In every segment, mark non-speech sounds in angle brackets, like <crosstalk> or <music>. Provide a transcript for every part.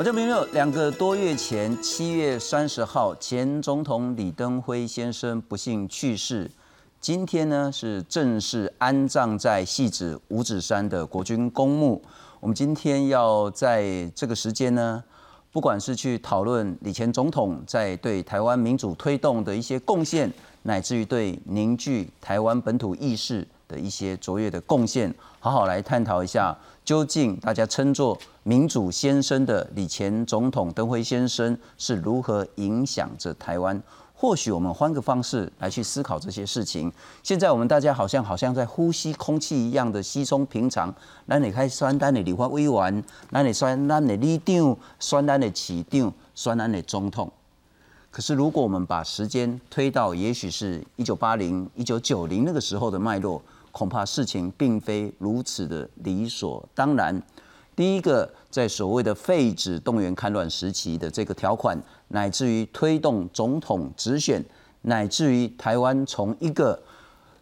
我这朋友两个多月前，七月三十号，前总统李登辉先生不幸去世。今天呢是正式安葬在戏子五指山的国军公墓。我们今天要在这个时间呢，不管是去讨论李前总统在对台湾民主推动的一些贡献，乃至于对凝聚台湾本土意识的一些卓越的贡献，好好来探讨一下。究竟大家称作民主先生的李前总统登辉先生是如何影响着台湾？或许我们换个方式来去思考这些事情。现在我们大家好像好像在呼吸空气一样的稀松平常。那你开酸单的李发委员，那你酸单的立定，酸单的起定，酸单的总统。可是如果我们把时间推到也许是一九八零、一九九零那个时候的脉络。恐怕事情并非如此的理所当然。第一个，在所谓的废止动员戡乱时期的这个条款，乃至于推动总统直选，乃至于台湾从一个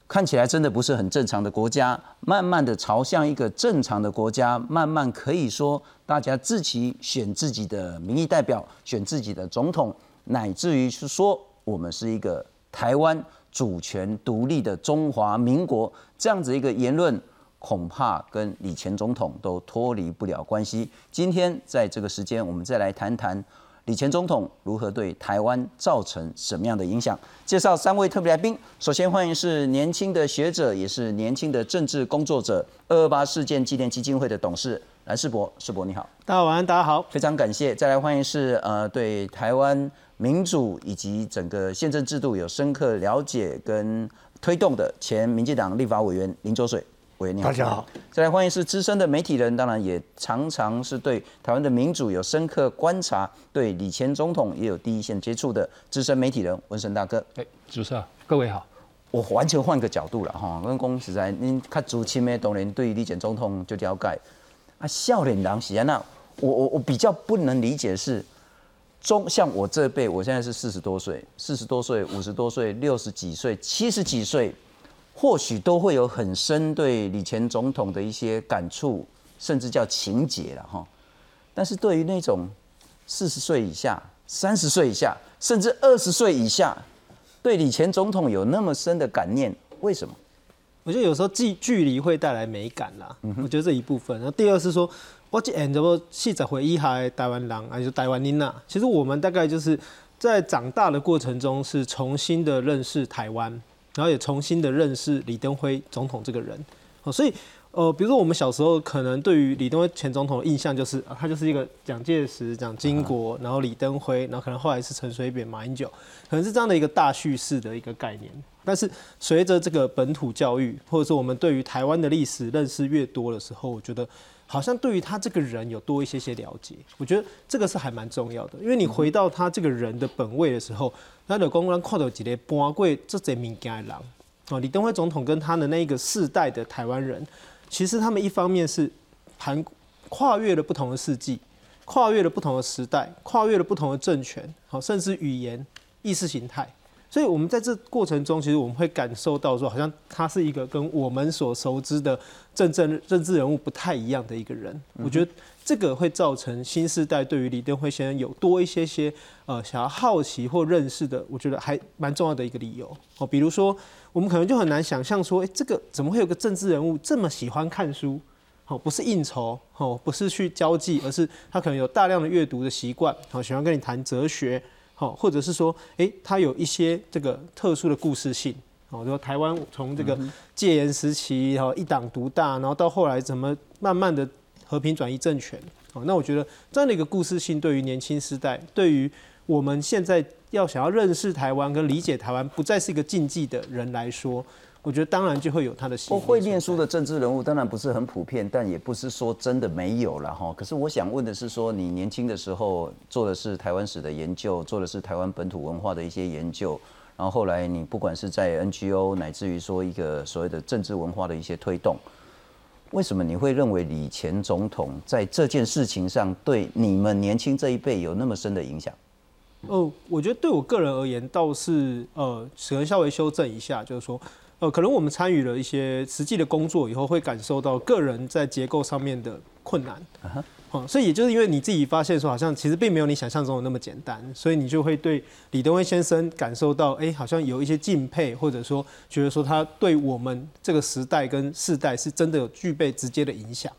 看起来真的不是很正常的国家，慢慢的朝向一个正常的国家，慢慢可以说大家自己选自己的民意代表，选自己的总统，乃至于是说我们是一个台湾。主权独立的中华民国这样子一个言论，恐怕跟李前总统都脱离不了关系。今天在这个时间，我们再来谈谈李前总统如何对台湾造成什么样的影响。介绍三位特别来宾，首先欢迎是年轻的学者，也是年轻的政治工作者，二二八事件纪念基金会的董事蓝世博。世博你好，大家晚安，大家好，非常感谢。再来欢迎是呃对台湾。民主以及整个宪政制度有深刻了解跟推动的前民进党立法委员林卓水委员，你好，大家好。再来欢迎是资深的媒体人，当然也常常是对台湾的民主有深刻观察，对李前总统也有第一线接触的资深媒体人文生大哥。哎，主持人各位好。我完全换个角度了哈，跟公实在，您看主亲的当然对李前总统就了解啊，笑脸郎喜啊，那我我我比较不能理解是。中像我这辈，我现在是四十多岁，四十多岁、五十多岁、六十几岁、七十几岁，或许都会有很深对李前总统的一些感触，甚至叫情结了哈。但是对于那种四十岁以下、三十岁以下，甚至二十岁以下，对李前总统有那么深的感念，为什么？我觉得有时候距距离会带来美感啦。我觉得这一部分。然后第二是说。我记得不细仔回忆还台湾人，还是台湾人呐。其实我们大概就是在长大的过程中，是重新的认识台湾，然后也重新的认识李登辉总统这个人。哦，所以呃，比如说我们小时候可能对于李登辉前总统的印象就是，他就是一个蒋介石、蒋经国，然后李登辉，然后可能后来是陈水扁、马英九，可能是这样的一个大叙事的一个概念。但是随着这个本土教育，或者说我们对于台湾的历史认识越多的时候，我觉得。好像对于他这个人有多一些些了解，我觉得这个是还蛮重要的。因为你回到他这个人的本位的时候，他的公关看到几列波贵这些民间的人哦，李登辉总统跟他的那一个世代的台湾人，其实他们一方面是盘跨越了不同的世纪，跨越了不同的时代，跨越了不同的政权，好，甚至语言、意识形态。所以，我们在这过程中，其实我们会感受到说，好像他是一个跟我们所熟知的政政政治人物不太一样的一个人。我觉得这个会造成新时代对于李登辉先生有多一些些呃想要好奇或认识的，我觉得还蛮重要的一个理由哦。比如说，我们可能就很难想象说，哎，这个怎么会有个政治人物这么喜欢看书？哦，不是应酬，哦，不是去交际，而是他可能有大量的阅读的习惯，好，喜欢跟你谈哲学。好，或者是说，哎，它有一些这个特殊的故事性，哦，说台湾从这个戒严时期，然后一党独大，然后到后来怎么慢慢的和平转移政权，哦，那我觉得这样的一个故事性，对于年轻时代，对于我们现在要想要认识台湾跟理解台湾，不再是一个禁忌的人来说。我觉得当然就会有他的。不会念书的政治人物当然不是很普遍，但也不是说真的没有了哈。可是我想问的是，说你年轻的时候做的是台湾史的研究，做的是台湾本土文化的一些研究，然后后来你不管是在 NGO，乃至于说一个所谓的政治文化的一些推动，为什么你会认为李前总统在这件事情上对你们年轻这一辈有那么深的影响？哦，我觉得对我个人而言，倒是呃，可能稍微修正一下，就是说。呃，可能我们参与了一些实际的工作以后，会感受到个人在结构上面的困难。哦，所以也就是因为你自己发现说，好像其实并没有你想象中的那么简单，所以你就会对李登辉先生感受到，哎，好像有一些敬佩，或者说觉得说他对我们这个时代跟世代是真的有具备直接的影响。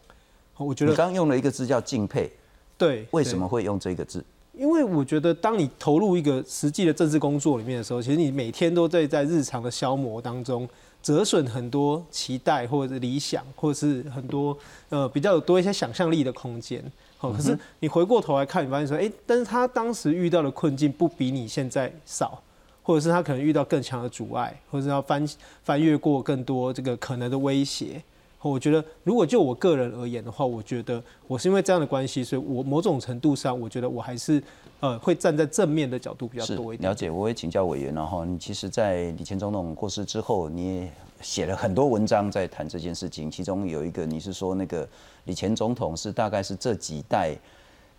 我觉得你刚用了一个字叫敬佩，对，为什么会用这个字？因为我觉得，当你投入一个实际的政治工作里面的时候，其实你每天都在在日常的消磨当中。折损很多期待或者是理想，或者是很多呃比较有多一些想象力的空间。<laughs> 好，可是你回过头来看，你发现说，哎，但是他当时遇到的困境不比你现在少，或者是他可能遇到更强的阻碍，或者是要翻翻越过更多这个可能的威胁。我觉得，如果就我个人而言的话，我觉得我是因为这样的关系，所以我某种程度上，我觉得我还是呃会站在正面的角度比较多一点。了解，我也请教委员然后你其实，在李前总统过世之后，你也写了很多文章在谈这件事情，其中有一个你是说那个李前总统是大概是这几代，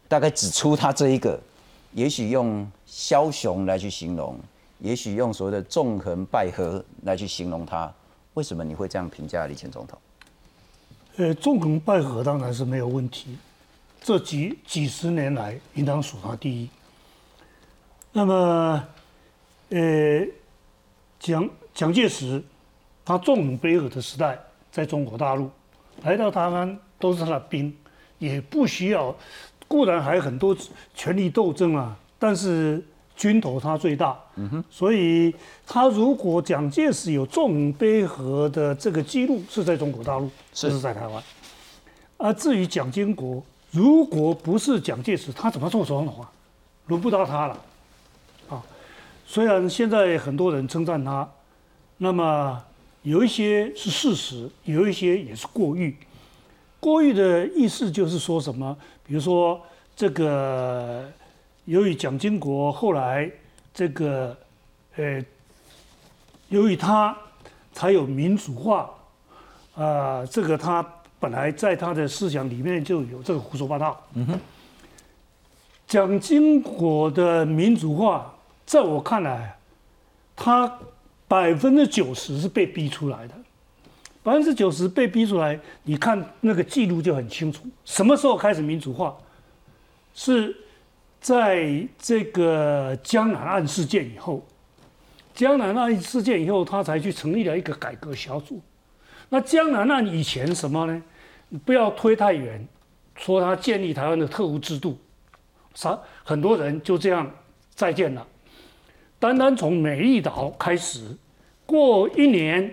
大概指出他这一个，也许用枭雄来去形容，也许用所谓的纵横捭阖来去形容他，为什么你会这样评价李前总统？呃，纵横捭阖当然是没有问题，这几几十年来应当数他第一。那么，呃，蒋蒋介石他纵横捭阖的时代，在中国大陆来到台湾都是他的兵，也不需要，固然还有很多权力斗争啊，但是。军头他最大，嗯所以他如果蒋介石有纵横捭阖的这个记录，是在中国大陆，不是在台湾。而至于蒋经国，如果不是蒋介石，他怎么做总统啊？轮不到他了。啊，虽然现在很多人称赞他，那么有一些是事实，有一些也是过誉。过誉的意思就是说什么？比如说这个。由于蒋经国后来这个，呃，由于他才有民主化，啊，这个他本来在他的思想里面就有这个胡说八道。嗯哼。蒋经国的民主化，在我看来，他百分之九十是被逼出来的，百分之九十被逼出来。你看那个记录就很清楚，什么时候开始民主化？是。在这个江南案事件以后，江南岸事件以后，他才去成立了一个改革小组。那江南案以前什么呢？不要推太远，说他建立台湾的特务制度，啥很多人就这样再见了。单单从美丽岛开始，过一年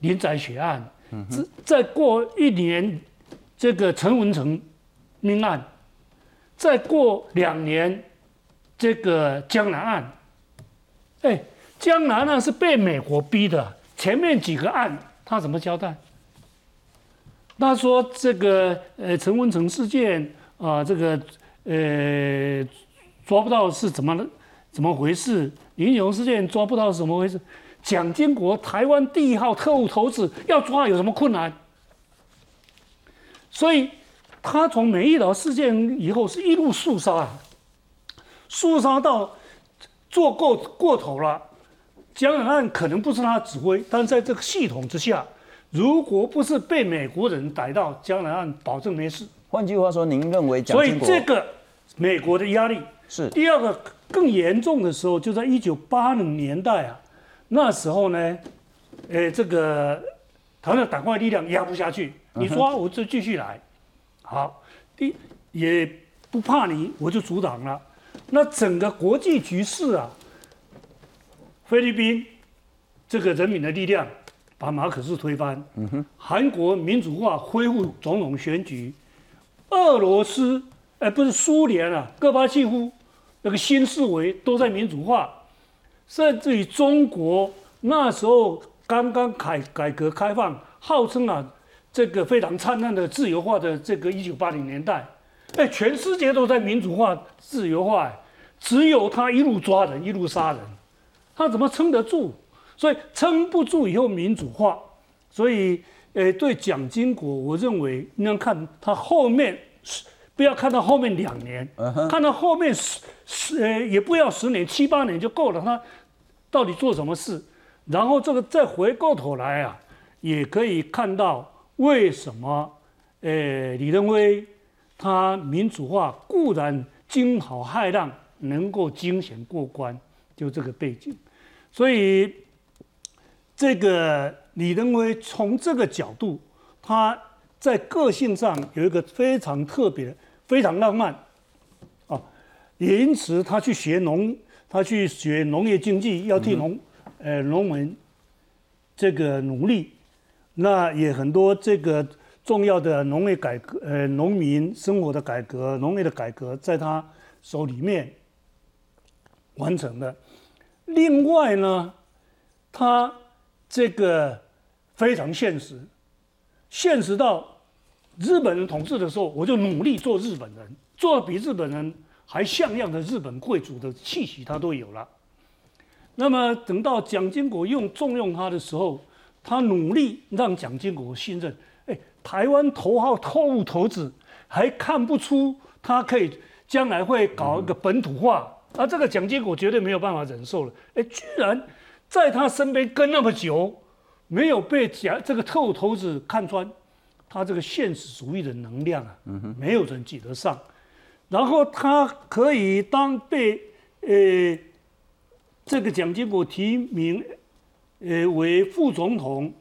林宅血案，再再过一年这个陈文成命案。再过两年，这个江南案，哎，江南案是被美国逼的。前面几个案他怎么交代？他说这个呃陈文成事件啊，这个呃抓不到是怎么怎么回事？林永事件抓不到是怎么回事？蒋经国台湾第一号特务头子要抓有什么困难？所以。他从美丽岛事件以后是一路肃杀，肃杀到做过过头了。江南案可能不是他指挥，但是在这个系统之下，如果不是被美国人逮到，江南岸保证没事。换句话说，您认为？所以这个美国的压力是第二个更严重的时候，就在一九八零年代啊，那时候呢，呃，这个台湾的党外力量压不下去，你说我就继续来。好，第也不怕你，我就阻挡了。那整个国际局势啊，菲律宾这个人民的力量把马可斯推翻，嗯哼，韩国民主化恢复总统选举，俄罗斯哎不是苏联啊，戈巴契夫那个新思维都在民主化，甚至于中国那时候刚刚改改革开放，号称啊。这个非常灿烂的自由化的这个一九八零年代，哎，全世界都在民主化、自由化，只有他一路抓人、一路杀人，他怎么撑得住？所以撑不住以后民主化，所以，呃，对蒋经国，我认为你要看他后面十，不要看到后面两年，看到后面十十，呃，也不要十年、七八年就够了。他到底做什么事？然后这个再回过头来啊，也可以看到。为什么？呃，李登辉他民主化固然惊涛骇浪，能够惊险过关，就这个背景。所以，这个李登辉从这个角度，他在个性上有一个非常特别、非常浪漫，啊，也因此他去学农，他去学农业经济，要替农，呃，农民这个努力。那也很多这个重要的农业改革，呃，农民生活的改革，农业的改革，在他手里面完成了。另外呢，他这个非常现实，现实到日本人统治的时候，我就努力做日本人，做比日本人还像样的日本贵族的气息，他都有了。那么等到蒋经国用重用他的时候。他努力让蒋经国信任，哎，台湾头号特务头子还看不出他可以将来会搞一个本土化，而这个蒋经国绝对没有办法忍受了，哎，居然在他身边跟那么久，没有被蒋这个特务头子看穿，他这个现实主义的能量啊，没有人挤得上，然后他可以当被呃这个蒋经国提名。呃，为副总统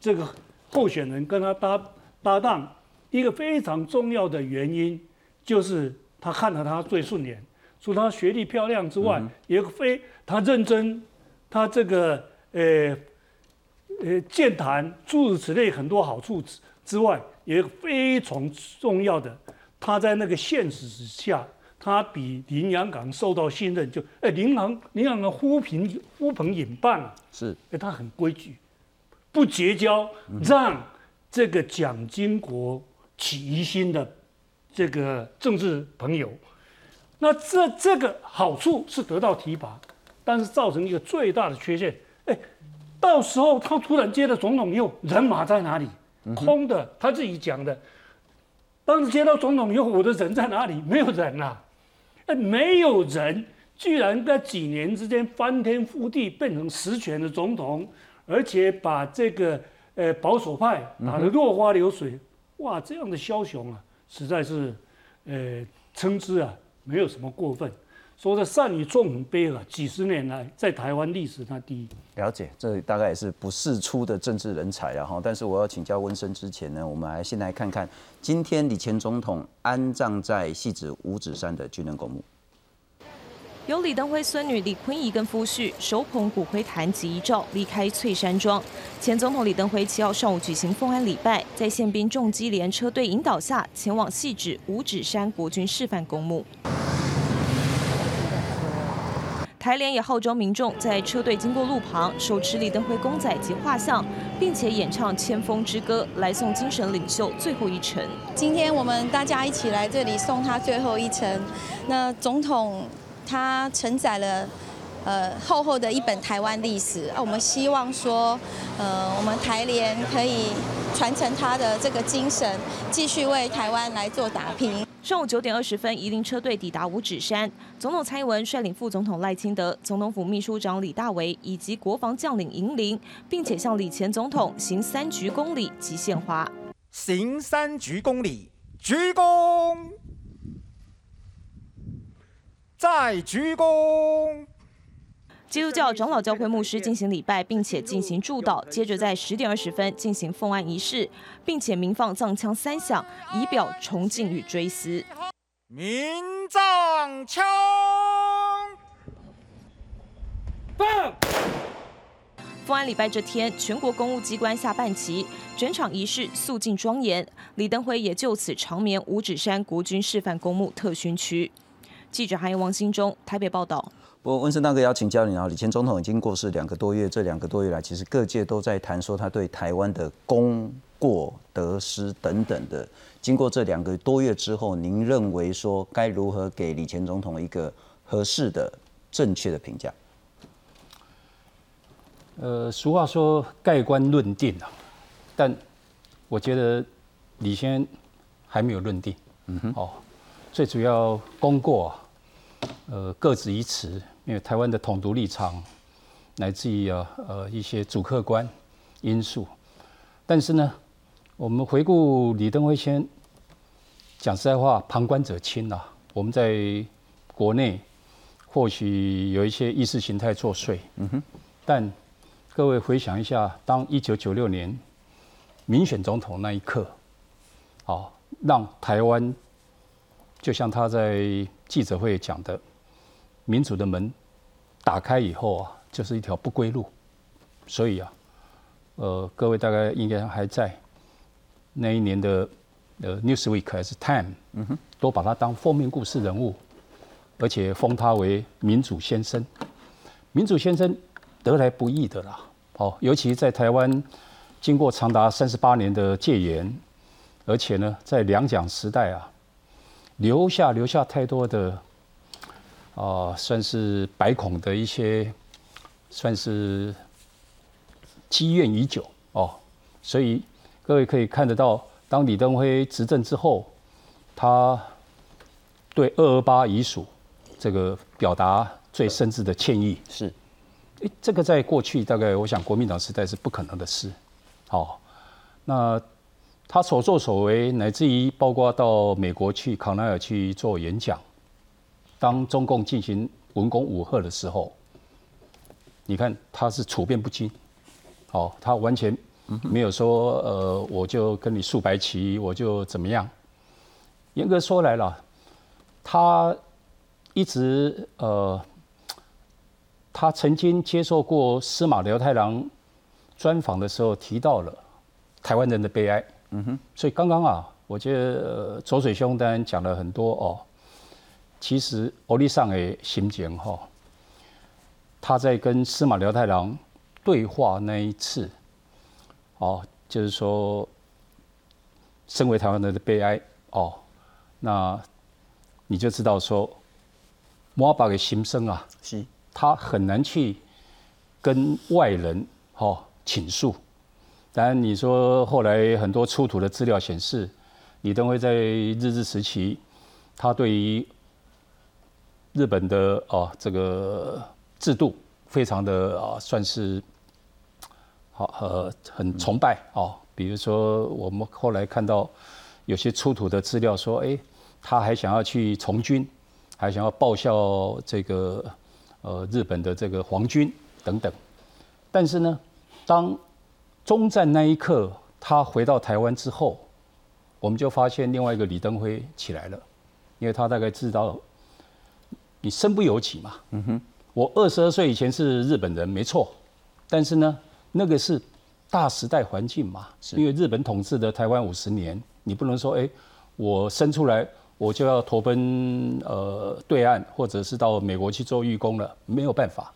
这个候选人跟他搭搭档，一个非常重要的原因就是他看了他最顺眼，除他学历漂亮之外，也非他认真，他这个呃呃健谈诸如此类很多好处之之外，也非常重要的，他在那个现实之下。他比林洋港受到信任，就哎，林航林洋港呼朋呼朋引伴啊，是哎，他很规矩，不结交，让这个蒋经国起疑心的这个政治朋友，那这这个好处是得到提拔，但是造成一个最大的缺陷，哎，到时候他突然接了总统以后，人马在哪里？空的，他自己讲的，当时接到总统以后，我的人在哪里？没有人啊。哎，没有人居然在几年之间翻天覆地，变成实权的总统，而且把这个呃保守派打得落花流水。哇，这样的枭雄啊，实在是呃称之啊，没有什么过分。说的善于纵横捭阖，几十年来在台湾历史他第一。了解，这大概也是不世出的政治人才啊哈。但是我要请教温生之前呢，我们还先来看看今天李前总统安葬在戏子五指山的军人公墓。由李登辉孙女李坤仪跟夫婿手捧骨灰坛及遗照离开翠山庄。前总统李登辉七号上午举行封安礼拜，在宪兵重机连车队引导下，前往戏指五指山国军示范公墓。台联也号召民众在车队经过路旁，手持李登辉公仔及画像，并且演唱《千峰之歌》，来送精神领袖最后一程。今天我们大家一起来这里送他最后一程。那总统他承载了呃厚厚的一本台湾历史啊，我们希望说，呃，我们台联可以传承他的这个精神，继续为台湾来做打拼。上午九点二十分，移灵车队抵达五指山。总统蔡英文率领副总统赖清德、总统府秘书长李大为以及国防将领迎灵，并且向李前总统行三鞠躬礼及献花。行三鞠躬礼，鞠躬，再鞠躬。基督教长老教会牧师进行礼拜，并且进行祝祷，接着在十点二十分进行奉安仪式，并且鸣放藏枪三响，以表崇敬与追思。鸣藏枪，放。奉安礼拜这天，全国公务机关下半旗，整场仪式肃静庄严。李登辉也就此长眠五指山国军示范公墓特训区。记者还有王新忠台北报道。我温森大哥要请教你啊，李前总统已经过世两个多月，这两个多月来，其实各界都在谈说他对台湾的功过得失等等的。经过这两个多月之后，您认为说该如何给李前总统一个合适的、正确的评价？呃，俗话说盖棺论定啊，但我觉得李先还没有论定。嗯哼，哦，最主要功过啊，呃，各执一词。因为台湾的统独立场来自于啊呃一些主客观因素，但是呢，我们回顾李登辉先讲实在话，旁观者清啊。我们在国内或许有一些意识形态作祟，嗯哼，但各位回想一下，当一九九六年民选总统那一刻，哦，让台湾就像他在记者会讲的，民主的门打开以后啊，就是一条不归路。所以啊，呃，各位大概应该还在那一年的呃《Newsweek》还是《Time》，嗯哼，都把他当封面故事人物，而且封他为民主先生。民主先生得来不易的啦，哦，尤其在台湾经过长达三十八年的戒严，而且呢，在两蒋时代啊，留下留下太多的啊，算是百孔的一些，算是。积怨已久哦，所以各位可以看得到，当李登辉执政之后，他对二二八遗属这个表达最深挚的歉意。是，诶，这个在过去大概我想国民党时代是不可能的事。好，那他所作所为，乃至于包括到美国去康奈尔去做演讲，当中共进行文攻武吓的时候，你看他是处变不惊。哦，他完全没有说，呃，我就跟你竖白旗，我就怎么样？严格说来了，他一直呃，他曾经接受过司马辽太郎专访的时候提到了台湾人的悲哀。嗯哼，所以刚刚啊，我觉得左水兄当然讲了很多哦，其实欧丽上的心情哈，他在跟司马辽太郎。对话那一次，哦，就是说，身为台湾人的悲哀哦，那你就知道说，摩巴的心声啊，是，他很难去跟外人哦倾诉。当然，你说后来很多出土的资料显示，李登辉在日治时期，他对于日本的哦这个制度非常的啊算是。好，呃，很崇拜哦。比如说，我们后来看到有些出土的资料说，哎，他还想要去从军，还想要报效这个呃日本的这个皇军等等。但是呢，当中战那一刻，他回到台湾之后，我们就发现另外一个李登辉起来了，因为他大概知道你身不由己嘛。嗯哼，我二十二岁以前是日本人，没错，但是呢。那个是大时代环境嘛？因为日本统治的台湾五十年，你不能说哎，我生出来我就要投奔呃对岸，或者是到美国去做义工了，没有办法。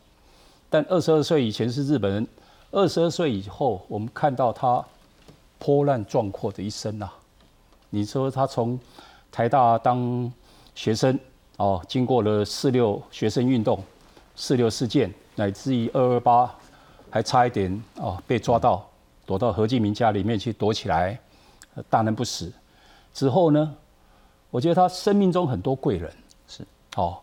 但二十二岁以前是日本人，二十二岁以后，我们看到他波澜壮阔的一生呐。你说他从台大当学生哦，经过了四六学生运动、四六事件，乃至于二二八。还差一点哦，被抓到，躲到何敬明家里面去躲起来，大难不死。之后呢，我觉得他生命中很多贵人是哦，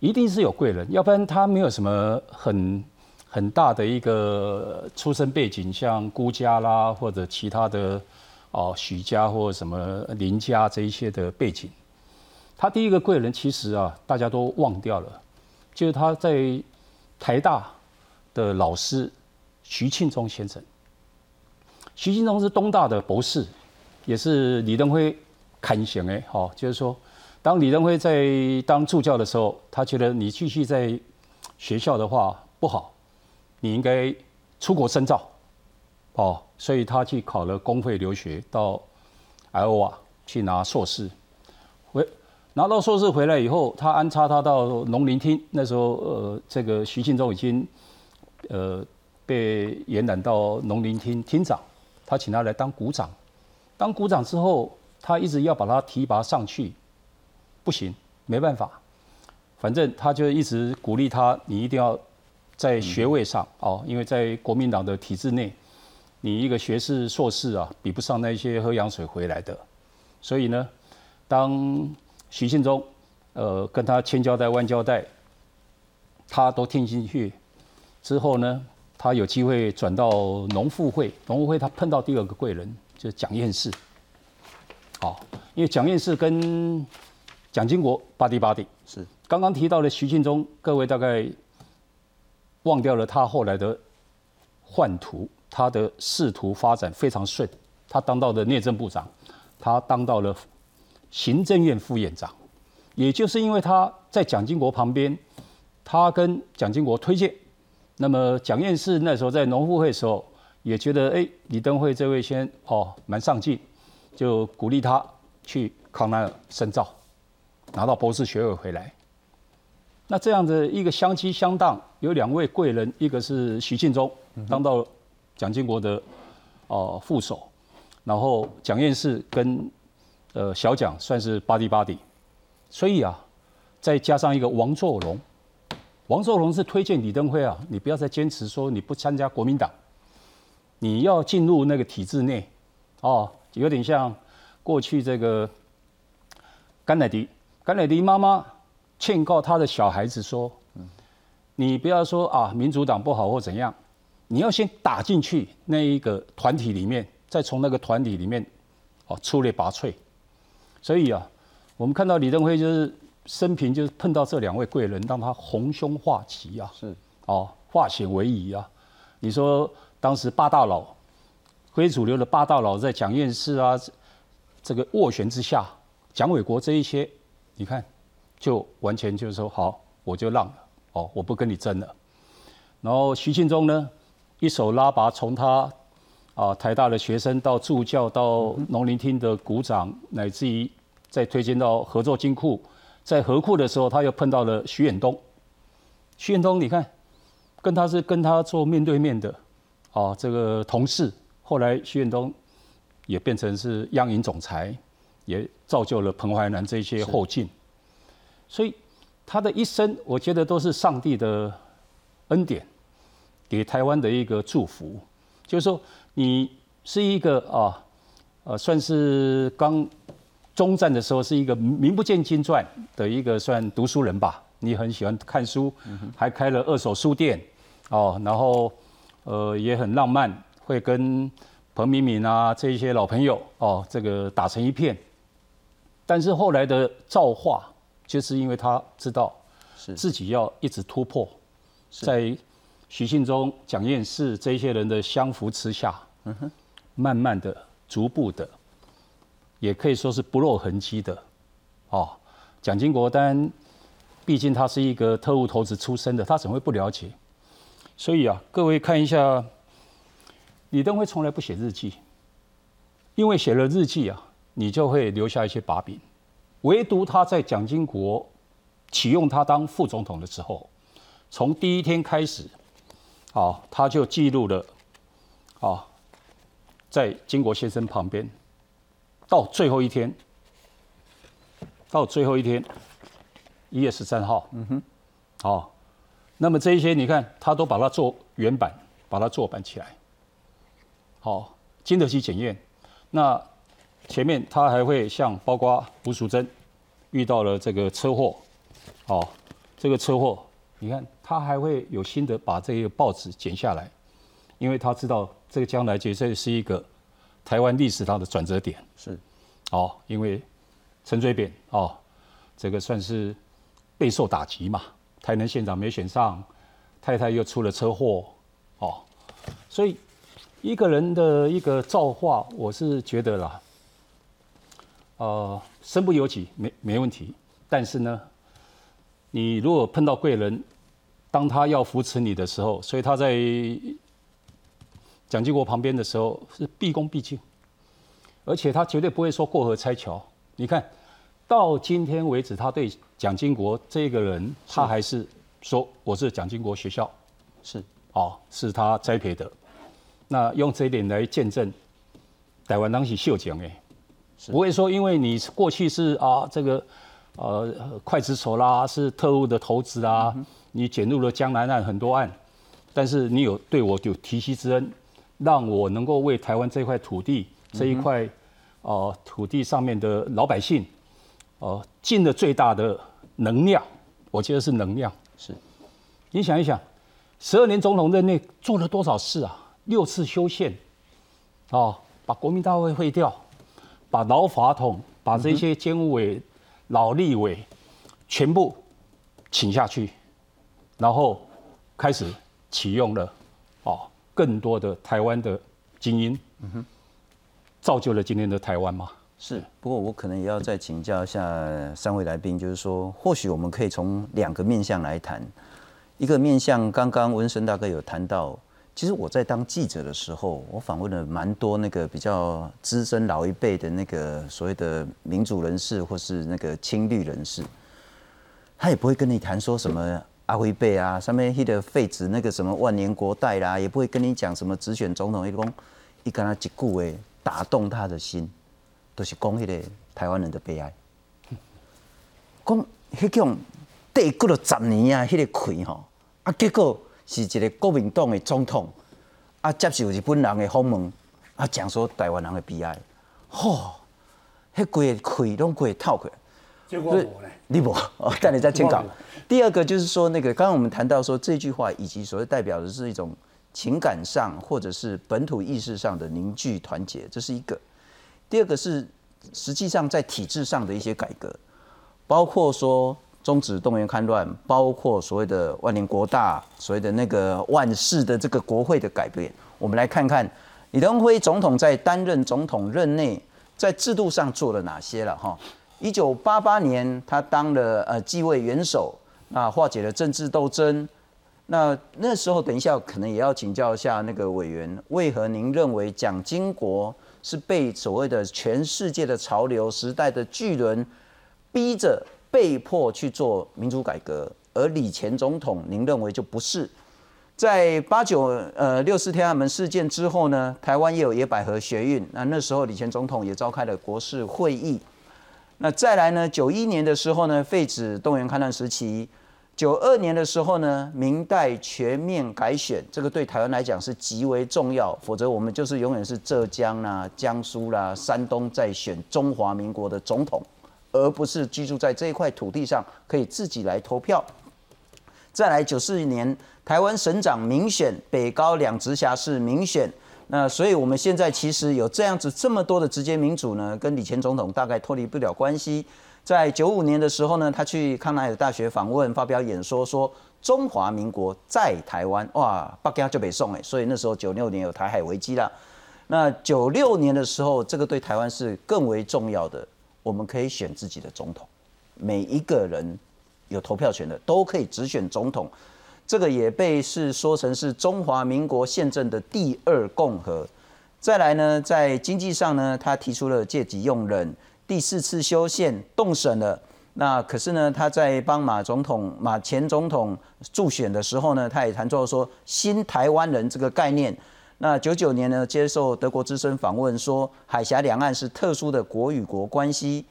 一定是有贵人，要不然他没有什么很很大的一个出身背景，像辜家啦或者其他的哦许家或什么林家这一些的背景。他第一个贵人其实啊，大家都忘掉了，就是他在台大。的老师徐庆忠先生，徐庆忠是东大的博士，也是李登辉看行哎，好，就是说，当李登辉在当助教的时候，他觉得你继续在学校的话不好，你应该出国深造，哦，所以他去考了公费留学到艾欧瓦去拿硕士，回拿到硕士回来以后，他安插他到农林厅，那时候呃，这个徐庆忠已经。呃，被延揽到农林厅厅长，他请他来当股长。当股长之后，他一直要把他提拔上去，不行，没办法。反正他就一直鼓励他，你一定要在学位上哦，因为在国民党的体制内，你一个学士、硕士啊，比不上那些喝洋水回来的。所以呢，当徐庆忠呃跟他千交代万交代，他都听进去。之后呢，他有机会转到农妇会，农妇会他碰到第二个贵人就是蒋彦士，好，因为蒋彦士跟蒋经国巴蒂巴蒂是刚刚提到的徐庆忠，各位大概忘掉了他后来的宦途，他的仕途发展非常顺，他当到的内政部长，他当到了行政院副院长，也就是因为他在蒋经国旁边，他跟蒋经国推荐，那么蒋院士那时候在农妇会的时候，也觉得哎李登辉这位先哦蛮上进，就鼓励他去康奈尔深造，拿到博士学位回来。那这样的一个相期相当，有两位贵人，一个是徐庆忠，当到蒋经国的哦副手，然后蒋介石跟呃小蒋算是巴蒂巴蒂，所以啊，再加上一个王作荣，王作荣是推荐李登辉啊，你不要再坚持说你不参加国民党，你要进入那个体制内，哦，有点像过去这个甘乃迪，甘乃迪妈妈。劝告他的小孩子说：“你不要说啊，民主党不好或怎样，你要先打进去那一个团体里面，再从那个团体里面哦出类拔萃。”所以啊，我们看到李登辉就是生平就是碰到这两位贵人，让他逢凶化吉啊，是哦化险为夷啊。你说当时八大佬，非主流的八大佬在蒋院士啊这个斡旋之下，蒋纬国这一些，你看。就完全就是说好，我就让了哦，我不跟你争了。然后徐庆忠呢，一手拉拔，从他啊台大的学生到助教，到农林厅的股长，乃至于再推荐到合作金库，在合库的时候，他又碰到了徐远东。徐远东，你看，跟他是跟他做面对面的啊，这个同事。后来徐远东也变成是央银总裁，也造就了彭淮南这些后进。所以他的一生，我觉得都是上帝的恩典，给台湾的一个祝福。就是说，你是一个啊，呃，算是刚中战的时候是一个名不见经传的一个算读书人吧。你很喜欢看书，还开了二手书店哦，然后呃也很浪漫，会跟彭敏敏啊这一些老朋友哦，这个打成一片。但是后来的造化。就是因为他知道，自己要一直突破，在徐信忠、蒋彦士这些人的相扶持下，嗯哼，慢慢的、逐步的，也可以说是不露痕迹的，哦，蒋经国当毕竟他是一个特务头子出身的，他怎么会不了解？所以啊，各位看一下，李登辉从来不写日记，因为写了日记啊，你就会留下一些把柄。唯独他在蒋经国启用他当副总统的时候，从第一天开始，啊，他就记录了，啊，在经国先生旁边，到最后一天，到最后一天，一月十三号，嗯哼，好，那么这一些你看，他都把它做原版，把它做版起来，好，经得起检验，那。前面他还会像包括吴淑珍遇到了这个车祸，哦，这个车祸，你看他还会有心的把这个报纸剪下来，因为他知道这个将来绝对是一个台湾历史上的转折点。是，哦，因为陈水扁哦，这个算是备受打击嘛，台南县长没选上，太太又出了车祸，哦，所以一个人的一个造化，我是觉得啦。呃，身不由己，没没问题。但是呢，你如果碰到贵人，当他要扶持你的时候，所以他在蒋经国旁边的时候是毕恭毕敬，而且他绝对不会说过河拆桥。你看到今天为止，他对蒋经国这个人，他还是说我是蒋经国学校，是哦，是他栽培的。那用这一点来见证台湾当时秀奖哎。不会说，因为你过去是啊，这个呃刽子手啦，是特务的头子啊，你卷入了江南案很多案，但是你有对我有提携之恩，让我能够为台湾这块土地这一块哦土地上面的老百姓哦尽了最大的能量，我觉得是能量。是，你想一想，十二年总统任内做了多少事啊？六次修宪，哦，把国民大会废掉。把老法统、把这些监务委、老立委全部请下去，然后开始启用了哦更多的台湾的精英，造就了今天的台湾嘛。是，不过我可能也要再请教一下三位来宾，就是说，或许我们可以从两个面向来谈。一个面向，刚刚文生大哥有谈到，其实我在当记者的时候，我访问了蛮多那个比较资深老一辈的那个所谓的民主人士或是那个亲绿人士，他也不会跟你谈说什么阿辉贝啊，上面那个废纸那个什么万年国代啦，也不会跟你讲什么直选总统，一共一跟他一句话打动他的心。都是讲迄个台湾人的悲哀，讲迄种帝国了十年啊，迄个亏吼，啊结果是一个国民党的总统啊接受日本人的访问，啊讲说台湾人的悲哀，吼，迄个亏拢过透过，结果我你无？哦，等你再听讲。第二个就是说，那个刚刚我们谈到说这句话，以及所谓代表的是一种情感上或者是本土意识上的凝聚团结，这是一个。第二个是实际上在体制上的一些改革，包括说终止动员戡乱，包括所谓的万年国大，所谓的那个万世的这个国会的改变。我们来看看李登辉总统在担任总统任内，在制度上做了哪些了哈。一九八八年，他当了呃继位元首，那化解了政治斗争。那那时候，等一下可能也要请教一下那个委员，为何您认为蒋经国？是被所谓的全世界的潮流时代的巨轮逼着被迫去做民主改革，而李前总统，您认为就不是？在八九呃六四天安门事件之后呢，台湾也有野百合学运，那那时候李前总统也召开了国事会议。那再来呢，九一年的时候呢，废止动员戡乱时期。九二年的时候呢，明代全面改选，这个对台湾来讲是极为重要。否则我们就是永远是浙江啦、江苏啦、山东在选中华民国的总统，而不是居住在这一块土地上可以自己来投票。再来九四年，台湾省长民选，北高两直辖市民选。那所以我们现在其实有这样子这么多的直接民主呢，跟李前总统大概脱离不了关系。在九五年的时候呢，他去康奈尔大学访问，发表演说，说中华民国在台湾，哇，北京就北宋哎，所以那时候九六年有台海危机了。那九六年的时候，这个对台湾是更为重要的，我们可以选自己的总统，每一个人有投票权的都可以直选总统，这个也被是说成是中华民国宪政的第二共和。再来呢，在经济上呢，他提出了借机用人。第四次修宪动审了，那可是呢，他在帮马总统、马前总统助选的时候呢，他也谈到说新台湾人这个概念。那九九年呢，接受德国之声访问说，海峡两岸是特殊的国与国关系。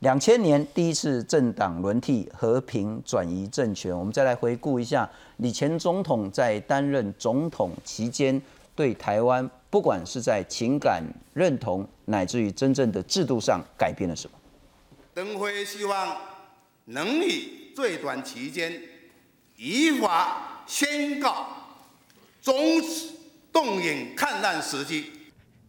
两千年第一次政党轮替，和平转移政权。我们再来回顾一下李前总统在担任总统期间对台湾。不管是在情感认同，乃至于真正的制度上改变了什么，登辉希望能以最短期间依法宣告终止动员抗战时期。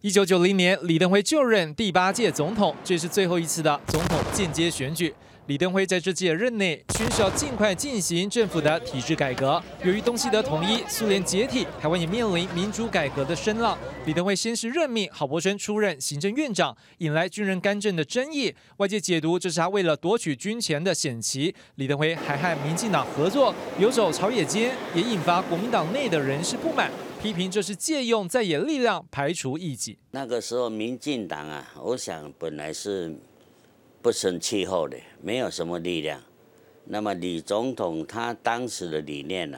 一九九零年，李登辉就任第八届总统，这是最后一次的总统间接选举。李登辉在这届任内宣誓要尽快进行政府的体制改革。由于东西德统一、苏联解体，台湾也面临民主改革的声浪。李登辉先是任命郝柏村出任行政院长，引来军人干政的争议。外界解读这是他为了夺取军权的险棋。李登辉还和民进党合作，游走朝野间，也引发国民党内的人士不满，批评就是借用在野力量排除异己。那个时候，民进党啊，我想本来是。不生气候的，没有什么力量。那么李总统他当时的理念呢？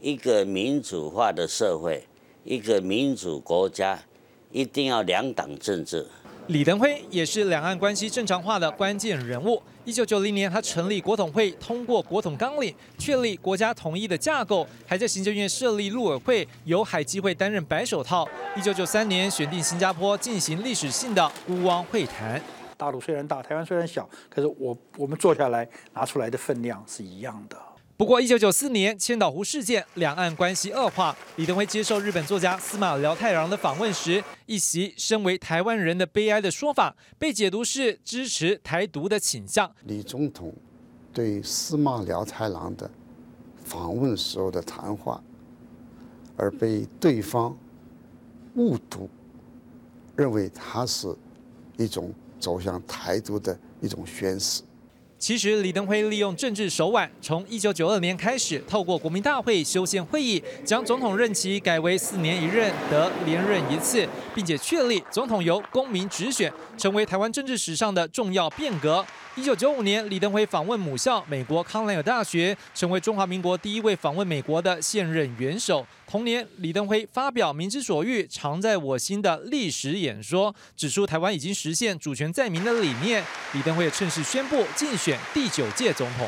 一个民主化的社会，一个民主国家，一定要两党政治。李登辉也是两岸关系正常化的关键人物。一九九零年，他成立国统会，通过国统纲领，确立国家统一的架构，还在行政院设立陆委会，由海基会担任白手套。一九九三年，选定新加坡进行历史性的孤汪会谈。大陆虽然大，台湾虽然小，可是我我们坐下来拿出来的分量是一样的。不过，一九九四年千岛湖事件，两岸关系恶化。李登辉接受日本作家司马辽太郎的访问时，一席“身为台湾人的悲哀”的说法，被解读是支持台独的倾向。李总统对司马辽太郎的访问时候的谈话，而被对方误读，认为他是一种走向台独的一种宣示。其实，李登辉利用政治手腕，从一九九二年开始，透过国民大会修宪会议，将总统任期改为四年一任，得连任一次，并且确立总统由公民直选，成为台湾政治史上的重要变革。一九九五年，李登辉访问母校美国康奈尔大学，成为中华民国第一位访问美国的现任元首。同年，李登辉发表“民之所欲，常在我心”的历史演说，指出台湾已经实现主权在民的理念。李登辉也趁势宣布竞选第九届总统。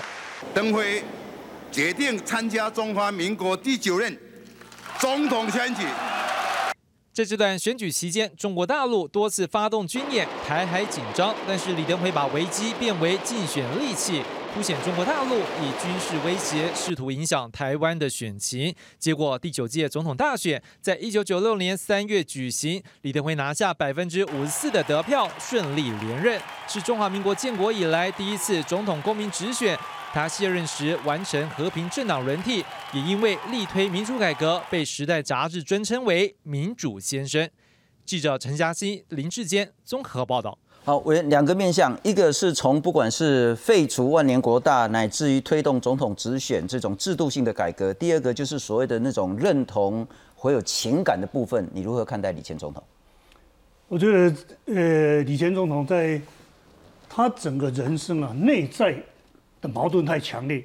登辉决定参加中华民国第九任总统选举。在这段选举期间，中国大陆多次发动军演，台海紧张，但是李登辉把危机变为竞选利器。凸显中国大陆以军事威胁试图影响台湾的选情，结果第九届总统大选在一九九六年三月举行，李登辉拿下百分之五十四的得票，顺利连任，是中华民国建国以来第一次总统公民直选。他卸任时完成和平政党轮替，也因为力推民主改革，被《时代》杂志尊称为“民主先生”。记者陈嘉欣、林志坚综合报道。好，我两个面向，一个是从不管是废除万年国大，乃至于推动总统直选这种制度性的改革；第二个就是所谓的那种认同会有情感的部分，你如何看待李前总统？我觉得，呃，李前总统在他整个人生啊，内在的矛盾太强烈，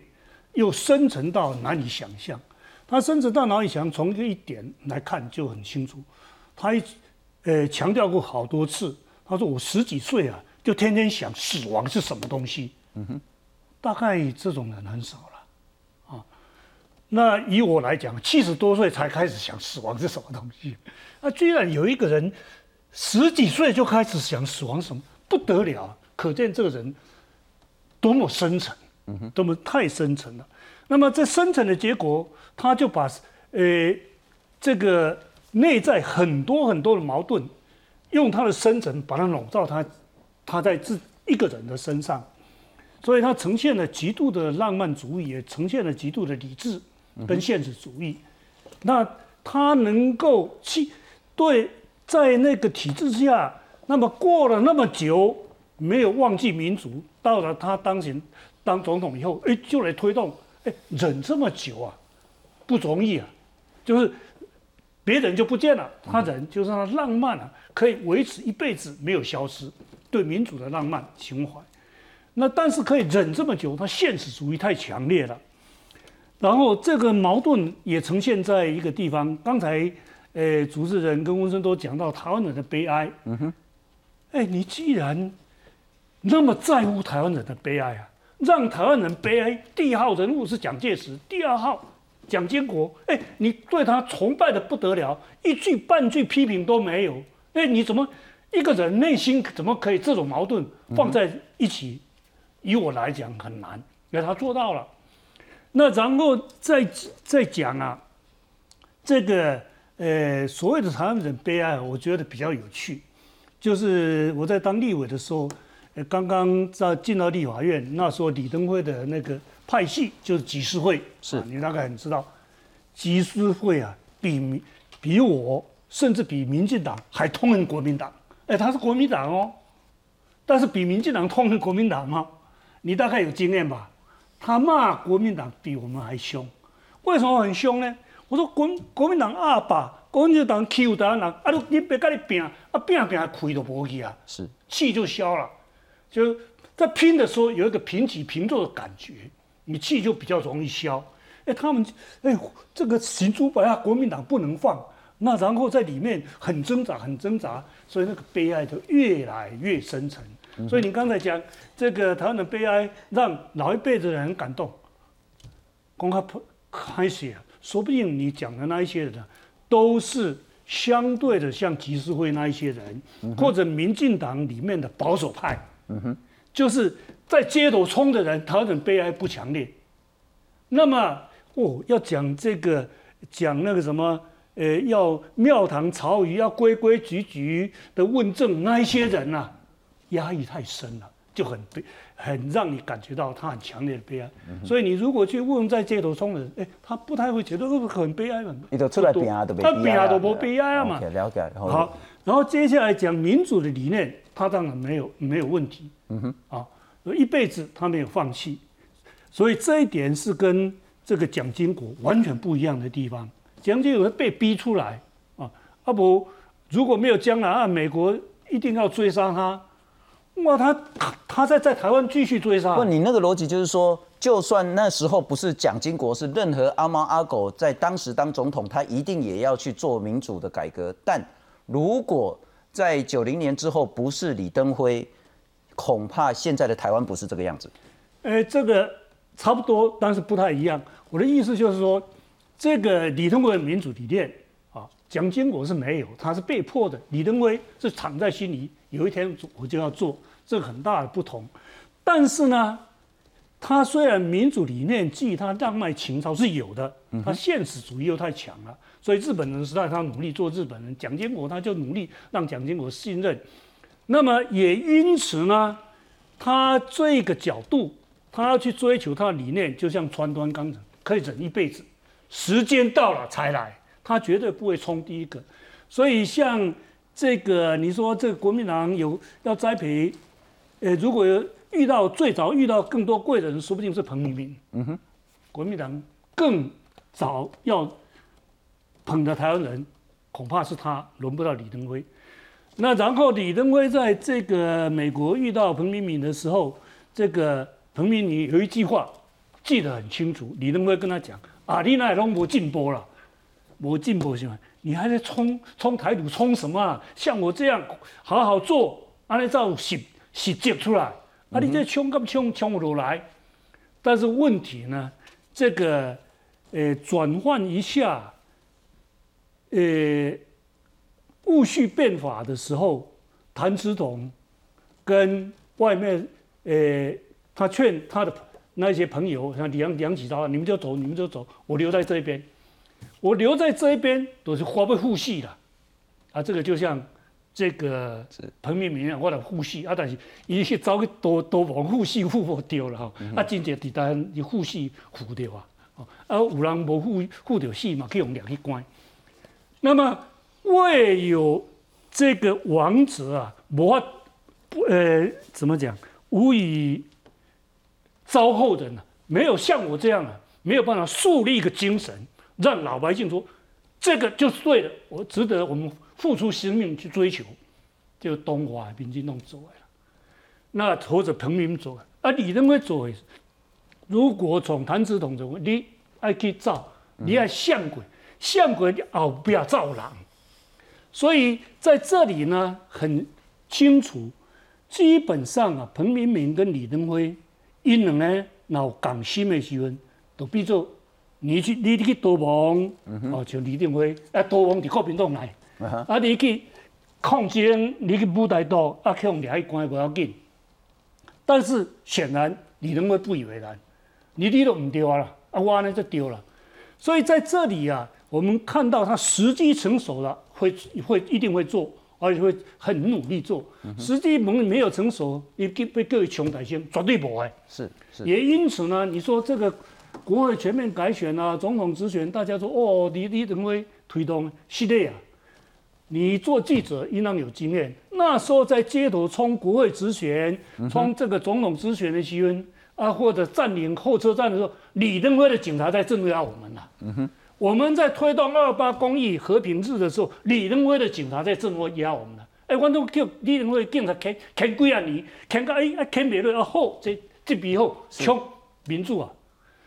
又深沉到难以想象。他深沉到难以想象，从这一点来看就很清楚。他一呃强调过好多次。他说：“我十几岁啊，就天天想死亡是什么东西。”嗯哼，大概这种人很少了，啊。那以我来讲，七十多岁才开始想死亡是什么东西，那居然有一个人十几岁就开始想死亡，什么不得了？可见这个人多么深沉，嗯哼，多么太深沉了。那么这深沉的结果，他就把呃这个内在很多很多的矛盾。用他的深沉把它笼罩，他他在自一个人的身上，所以他呈现了极度的浪漫主义，也呈现了极度的理智跟现实主义。那他能够去对在那个体制下，那么过了那么久没有忘记民族，到了他当选当总统以后，哎，就来推动，哎，忍这么久啊，不容易啊，就是别人就不见了，他人就是他浪漫啊。可以维持一辈子没有消失，对民主的浪漫情怀。那但是可以忍这么久，他现实主义太强烈了。然后这个矛盾也呈现在一个地方。刚才，呃，主持人跟温生都讲到台湾人的悲哀。嗯哼。哎，你既然那么在乎台湾人的悲哀啊，让台湾人悲哀。第一号人物是蒋介石，第二号蒋经国。哎，你对他崇拜的不得了，一句半句批评都没有。哎，你怎么一个人内心怎么可以这种矛盾放在一起？以我来讲很难，因为他做到了。那然后再再讲啊，这个呃所谓的台湾人悲哀，我觉得比较有趣。就是我在当立委的时候，呃，刚刚在进到立法院，那时候李登辉的那个派系就是集思会，是你大概很知道，集思会啊，比比我。甚至比民进党还痛恨国民党，哎，他是国民党哦，但是比民进党痛恨国民党吗？你大概有经验吧？他骂国民党比我们还凶，为什么很凶呢？我说国国民党阿爸国民党欺负台湾人，啊，你你别跟你拼，啊拼拼亏都不去啊，是气就消了，就在拼的时候有一个平起平坐的感觉，你气就比较容易消。哎，他们哎这个行猪白啊，国民党不能放。那然后在里面很挣扎，很挣扎，所以那个悲哀就越来越深沉。所以你刚才讲这个台湾的悲哀，让老一辈的人很感动。公开开始啊，说不定你讲的那一些人，都是相对的像集思会那一些人，或者民进党里面的保守派。嗯哼，就是在街头冲的人，台湾人悲哀不强烈。那么哦，要讲这个，讲那个什么，呃，要庙堂朝仪要规规矩矩的问政，那一些人呐，压抑太深了，就很悲，很让你感觉到他很强烈的悲哀。所以你如果去问在街头冲的人，哎，他不太会觉得很悲哀嘛。你都出来拼啊，都他拼啊，都不悲哀。了解。好，然后接下来讲民主的理念，他当然没有没有问题。嗯哼。啊，所以一辈子他没有放弃，所以这一点是跟这个蒋经国完全不一样的地方。蒋经国被逼出来啊，阿不如果没有江南岸，美国一定要追杀他。哇，他他在在台湾继续追杀。不，你那个逻辑就是说，就算那时候不是蒋经国，是任何阿猫阿狗在当时当总统，他一定也要去做民主的改革。但如果在九零年之后不是李登辉，恐怕现在的台湾不是这个样子。呃，这个差不多，但是不太一样。我的意思就是说，这个李登辉的民主理念啊，蒋经国是没有，他是被迫的。李登辉是藏在心里。有一天我就要做，这个很大的不同。但是呢，他虽然民主理念基他浪漫情操是有的，他现实主义又太强了。所以日本人时代他努力做日本人，蒋经国他就努力让蒋经国信任。那么也因此呢，他这个角度，他要去追求他的理念，就像川端康成可以忍一辈子，时间到了才来，他绝对不会冲第一个。所以像。这个你说这个国民党有要栽培，呃，如果遇到最早遇到更多贵人，说不定是彭明敏。嗯哼，国民党更早要捧的台湾人，恐怕是他，轮不到李登辉。那然后李登辉在这个美国遇到彭明敏的时候，这个彭明敏有一句话记得很清楚，李登辉跟他讲：“啊，你那拢无进步了，无进步是吗？”你还在冲冲台独冲什么啊？像我这样好好做，安尼照实实接出来，啊，你这冲咁冲冲不落来。但是问题呢，这个呃转换一下，呃戊戌变法的时候，谭嗣同跟外面呃他劝他的那些朋友，像梁梁启超，你们就走，你们就走，我留在这边。我留在这一边都是花不护系的，啊，这个就像这个彭明明啊，我来护系啊，但是伊去找个多多往护系护不掉了哈，啊，真正伫单伊护系护掉啊，啊，有人无护护掉系嘛，可以用两去关。那么未有这个王者啊，无法不呃怎么讲，无以招后人啊，没有像我这样啊，没有办法树立一个精神。让老百姓说，这个就是对的，我值得我们付出生命去追求，就东华民进党走来了，那或者彭明走，啊，李登辉走，如果从谭嗣同走，你爱去造，你爱像鬼，像鬼你后不要造人，所以在这里呢很清楚，基本上啊，彭明敏跟李登辉，因两个闹港心的时候，都比做。你去，你去多王，哦，像李登辉，啊，多王伫国民党来，啊，你去抗争，你去舞台岛，啊，去用掠去关不要紧。但是显然李登辉不以为然，你你都唔丢啊了，啊，我呢就丢了。所以在这里啊，我们看到他时机成熟了，会会一定会做，而且会很努力做。时机没没有成熟，你给被各位穷百姓绝对不会。是是。也因此呢，你说这个。国会全面改选啊，总统直选，大家说哦，李李登辉推动系列啊。你做记者应当有经验，那时候在街头冲国会直选、冲这个总统直选的时候啊，或者占领候车站的时候，李登辉的警察在镇压我们呐。嗯哼，我们在推动二八公益和平日的时候，李登辉的警察在镇压我们了。哎，我都叫李登辉警察砍砍几啊年，砍个哎哎砍别人啊后，这这笔后冲民主啊。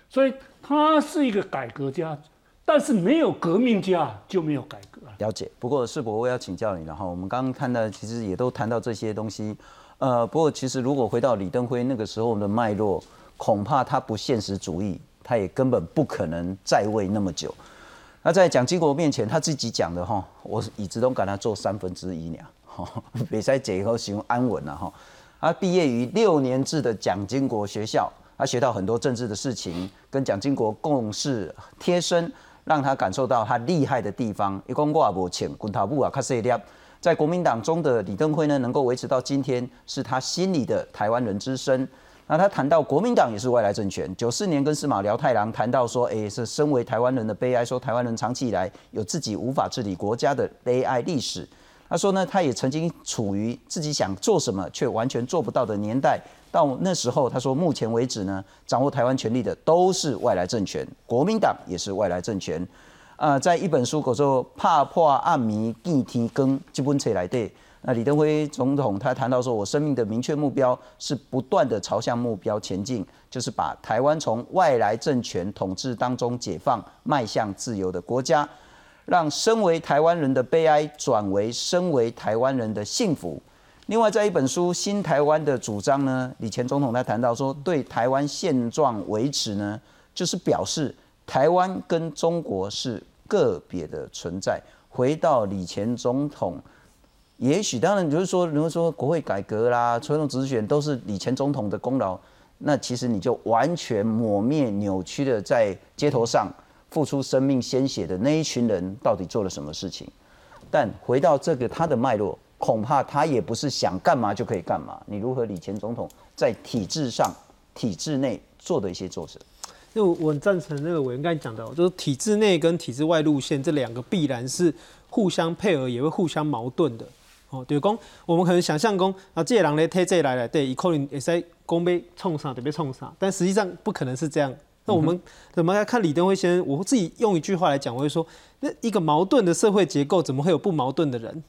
所以他是一个改革家，但是没有革命家就没有改革。了解。不过世博，我要请教你了哈。我们刚刚看到，其实也都谈到这些东西。呃，不过其实如果回到李登辉那个时候的脉络，恐怕他不现实主义，他也根本不可能在位那么久。那在蒋经国面前，他自己讲的哈，我一直都跟他做三分之一呢。哈，比赛结以后形容安稳了哈。他毕业于六年制的蒋经国学校。他学到很多政治的事情，跟蒋经国共事贴身，让他感受到他厉害的地方。一共我也无请滚头部啊，卡塞列。在国民党中的李登辉呢，能够维持到今天，是他心里的台湾人之身。那他谈到国民党也是外来政权，九四年跟司马辽太郎谈到说，哎，是身为台湾人的悲哀，说台湾人长期以来有自己无法治理国家的悲哀历史。他说呢，他也曾经处于自己想做什么却完全做不到的年代。到那时候，他说，目前为止呢，掌握台湾权力的都是外来政权，国民党也是外来政权。呃，在一本书叫做《怕破暗迷地天更》这本册来对，那李登辉总统他谈到说，我生命的明确目标是不断的朝向目标前进，就是把台湾从外来政权统治当中解放，迈向自由的国家，让身为台湾人的悲哀转为身为台湾人的幸福。另外，在一本书《新台湾的主张》呢，李前总统他谈到说，对台湾现状维持呢，就是表示。台湾跟中国是个别的存在。回到李前总统，也许当然就是说，如果说国会改革啦、传统直选都是李前总统的功劳，那其实你就完全抹灭、扭曲的在街头上付出生命鲜血的那一群人到底做了什么事情。但回到这个他的脉络，恐怕他也不是想干嘛就可以干嘛。你如何李前总统在体制上、体制内做的一些做事？因为我很赞成那个委员刚才讲的，就是体制内跟体制外路线这两个必然是互相配合，也会互相矛盾的。哦，对公，我们可能想象公啊，这人咧推这来了，对，以可能也在公被冲上，得被冲上，但实际上不可能是这样。那我们怎么来看李登辉先生？我自己用一句话来讲，我会说，那一个矛盾的社会结构，怎么会有不矛盾的人？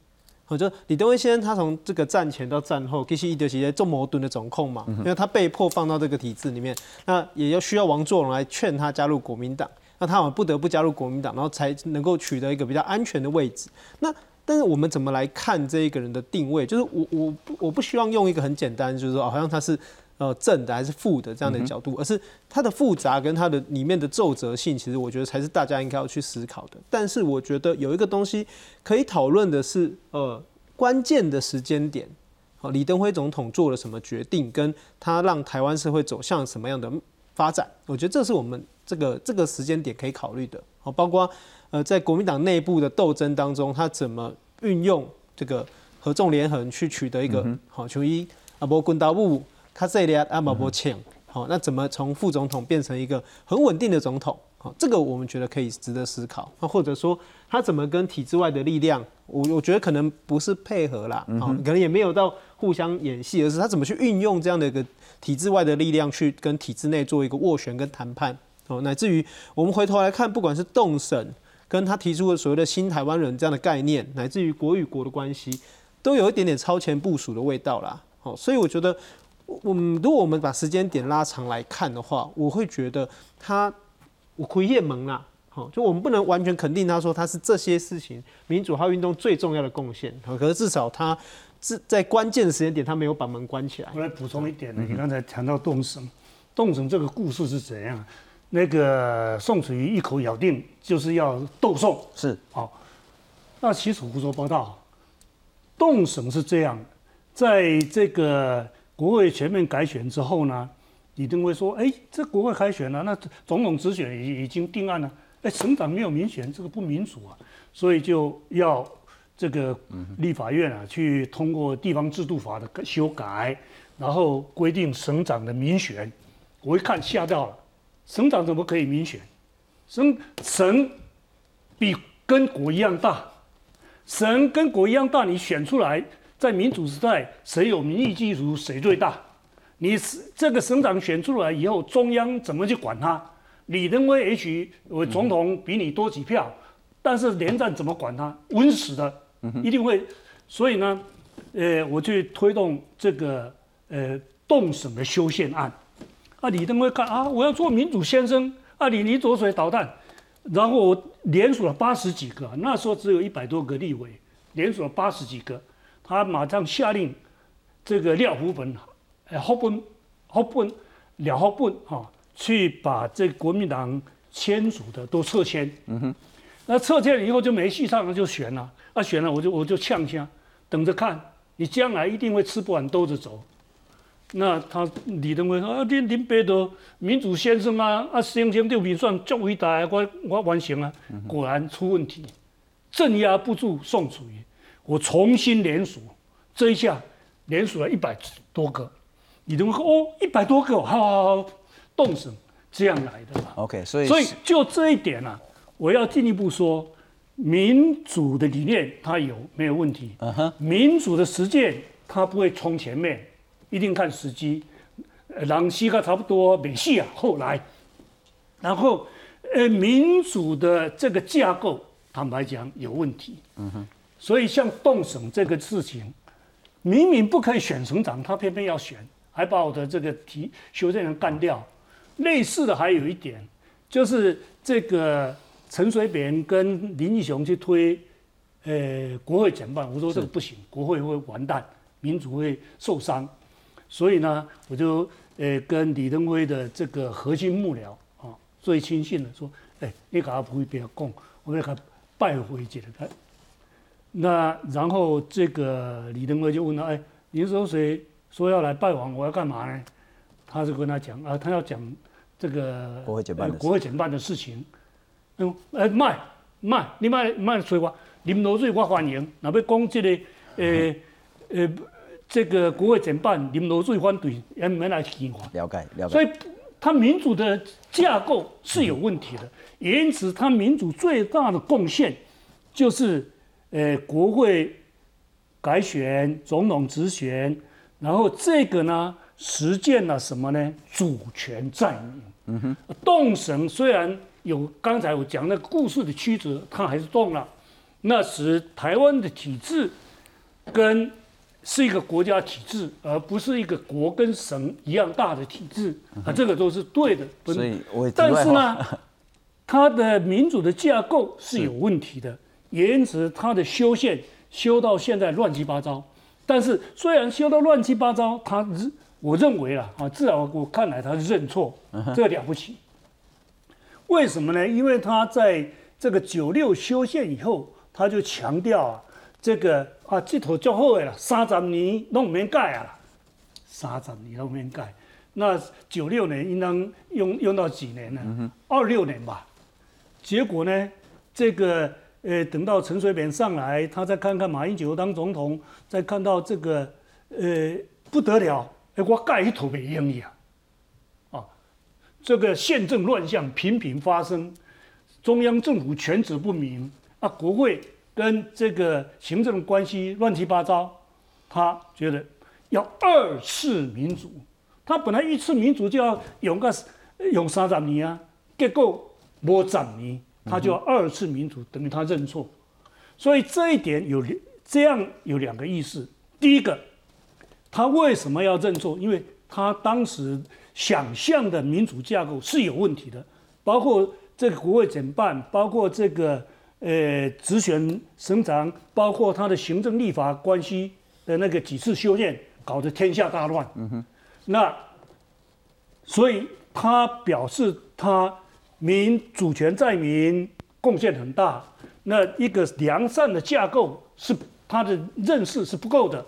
我就李登辉先生，他从这个战前到战后，其实一直是在做矛盾的总控嘛，因为他被迫放到这个体制里面，那也要需要王作荣来劝他加入国民党，那他们不得不加入国民党，然后才能够取得一个比较安全的位置。那但是我们怎么来看这一个人的定位？就是我我不我不希望用一个很简单，就是说好像他是。呃，正的还是负的这样的角度，而是它的复杂跟它的里面的皱褶性，其实我觉得才是大家应该要去思考的。但是我觉得有一个东西可以讨论的是，呃，关键的时间点，好，李登辉总统做了什么决定，跟他让台湾社会走向什么样的发展，我觉得这是我们这个这个时间点可以考虑的。好，包括呃，在国民党内部的斗争当中，他怎么运用这个合纵连横去取得一个好球衣啊，不滚刀部。他这里阿马波请，好，那怎么从副总统变成一个很稳定的总统？好，这个我们觉得可以值得思考。那或者说他怎么跟体制外的力量，我我觉得可能不是配合啦，好，可能也没有到互相演戏，而是他怎么去运用这样的一个体制外的力量去跟体制内做一个斡旋跟谈判。哦，乃至于我们回头来看，不管是动审跟他提出的所谓的新台湾人这样的概念，乃至于国与国的关系，都有一点点超前部署的味道啦。好，所以我觉得。我们如果我们把时间点拉长来看的话，我会觉得他我亏叶门啦，好，就我们不能完全肯定他说他是这些事情民主化运动最重要的贡献，好可是至少他是在关键的时间点他没有把门关起来。我来补充一点呢，你刚才谈到动省，动省这个故事是怎样？那个宋楚瑜一口咬定就是要斗宋，是好，那其实胡说八道，动省是这样，在这个。国会全面改选之后呢，李登辉说：“哎，这国会开选了，那总统直选已已经定案了。哎，省长没有民选，这个不民主啊，所以就要这个立法院啊去通过地方制度法的修改，然后规定省长的民选。我一看吓到了，省长怎么可以民选？省省比跟国一样大，省跟国一样大，你选出来。”在民主时代，谁有民意基础谁最大。你是这个省长选出来以后，中央怎么去管他？李登辉 H 我总统比你多几票，但是连战怎么管他？稳死的，一定会。所以呢，呃，我去推动这个呃动省的修宪案。啊，李登辉看啊，我要做民主先生啊，你你左水导弹，然后我连署了八十几个，那时候只有一百多个立委，连署了八十几个。他马上下令，这个廖福本，哎，后本，后本，廖后本，哈，去把这国民党签署的都撤签。嗯哼，那撤签以后就没戏上了，就选了。啊，选了我就我就呛下，等着看，你将来一定会吃不完兜着走。那他李登辉说啊，恁恁爸都民主先生啊，啊，先生就民选足伟大，我我完成啊，果然出问题，镇压不住宋楚瑜，我重新连署，这一下连署了一百多个，李登辉说哦，一百多个，好好好，动省这样来的嘛。OK，所以所以就这一点啊，我要进一步说，民主的理念它有没有问题？嗯哼，民主的实践它不会冲前面，一定看时机。呃人西个差不多美戏啊，后来，然后呃民主的这个架构，坦白讲有问题。嗯哼，所以像动省这个事情，明明不可以选省长，他偏偏要选，还把我的这个提修正人干掉。类似的还有一点，就是这个陈水扁跟林义雄去推，呃，国会减半，我说这个不行，国会会完蛋，民主会受伤，所以呢，我就呃跟李登辉的这个核心幕僚啊最亲信的说，哎，你给他不会不要供，我给他拜回去了。他那然后这个李登辉就问他，哎，林守水说要来拜访，我要干嘛呢？他就跟他讲啊，他要讲这个国会减半国会减半的事情。嗯，呃，卖卖，你卖卖催我，林罗水我欢迎。若要讲这个，呃呃，这个国会怎办？你们罗水反对，也免来听话。了解了解。所以他民主的架构是有问题的，也因此他民主最大的贡献就是，呃，国会改选、总统直选，然后这个呢实践了什么呢？主权在民。嗯哼，动神虽然有刚才我讲那个故事的曲折，他还是动了，那时台湾的体制跟是一个国家体制，而不是一个国跟省一样大的体制啊，这个都是对的。不嗯所以我但是呢，它 <laughs> 的民主的架构是有问题的，也因此它的修宪修到现在乱七八糟。但是虽然修到乱七八糟，他认我认为啊啊，至少我看来他是认错，这个了不起。为什么呢？因为他在这个九六修宪以后，他就强调啊，这个啊，这头就好的啦，三十年拢唔免改啊啦，三十年拢免改。那九六年应当用用到几年呢？二六年吧。结果呢，这个呃，等到陈水扁上来，他再看看马英九当总统，再看到这个呃不得了，哎，我改一头没用啊，啊，这个宪政乱象频频发生，中央政府权责不明啊，国会跟这个行政关系乱七八糟，他觉得要二次民主，他本来一次民主就要用个用三十年啊，结果无十年，他就要二次民主，等于他认错。所以这一点有这样有两个意思。第一个，他为什么要认错？因为他当时想象的民主架构是有问题的，包括这个国会减半，包括这个呃直选省长，包括他的行政立法关系的那个几次修宪，搞得天下大乱。嗯哼，那所以他表示他民主权在民，贡献很大。那一个良善的架构是他的认识是不够的。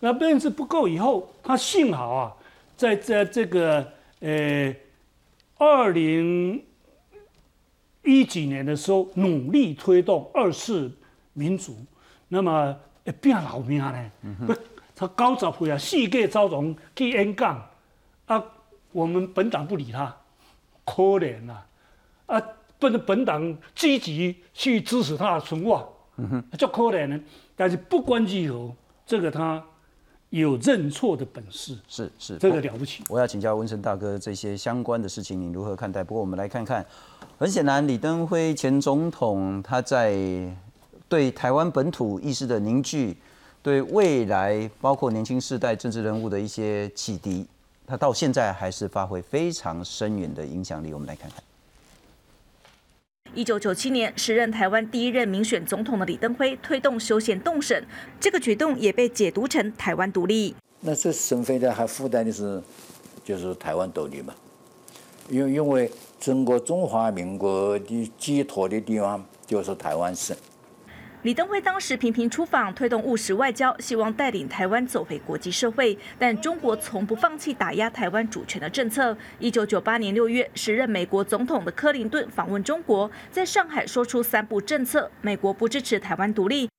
那认识不够以后，他幸好啊，在在这个呃二零一几年的时候，努力推动二次民主，那么会变老命呢？不，他高十岁啊，世界招荣去演讲啊，我们本党不理他，可怜呐啊！啊，本本党积极去支持他的存亡，就可怜呢。但是不管如何，这个他有认错的本事，是是，这个了不起。我要请教温成大哥这些相关的事情，你如何看待？不过我们来看看，很显然，李登辉前总统他在对台湾本土意识的凝聚，对未来包括年轻世代政治人物的一些启迪，他到现在还是发挥非常深远的影响力。我们来看看。一九九七年，时任台湾第一任民选总统的李登辉推动修宪动审，这个举动也被解读成台湾独立。那这省费的还负担的是，就是台湾独立嘛？因因为整个中华民国的寄托的地方就是台湾省。李登辉当时频频出访，推动务实外交，希望带领台湾走回国际社会。但中国从不放弃打压台湾主权的政策。一九九八年六月，时任美国总统的克林顿访问中国，在上海说出三不政策：美国不支持台湾独立。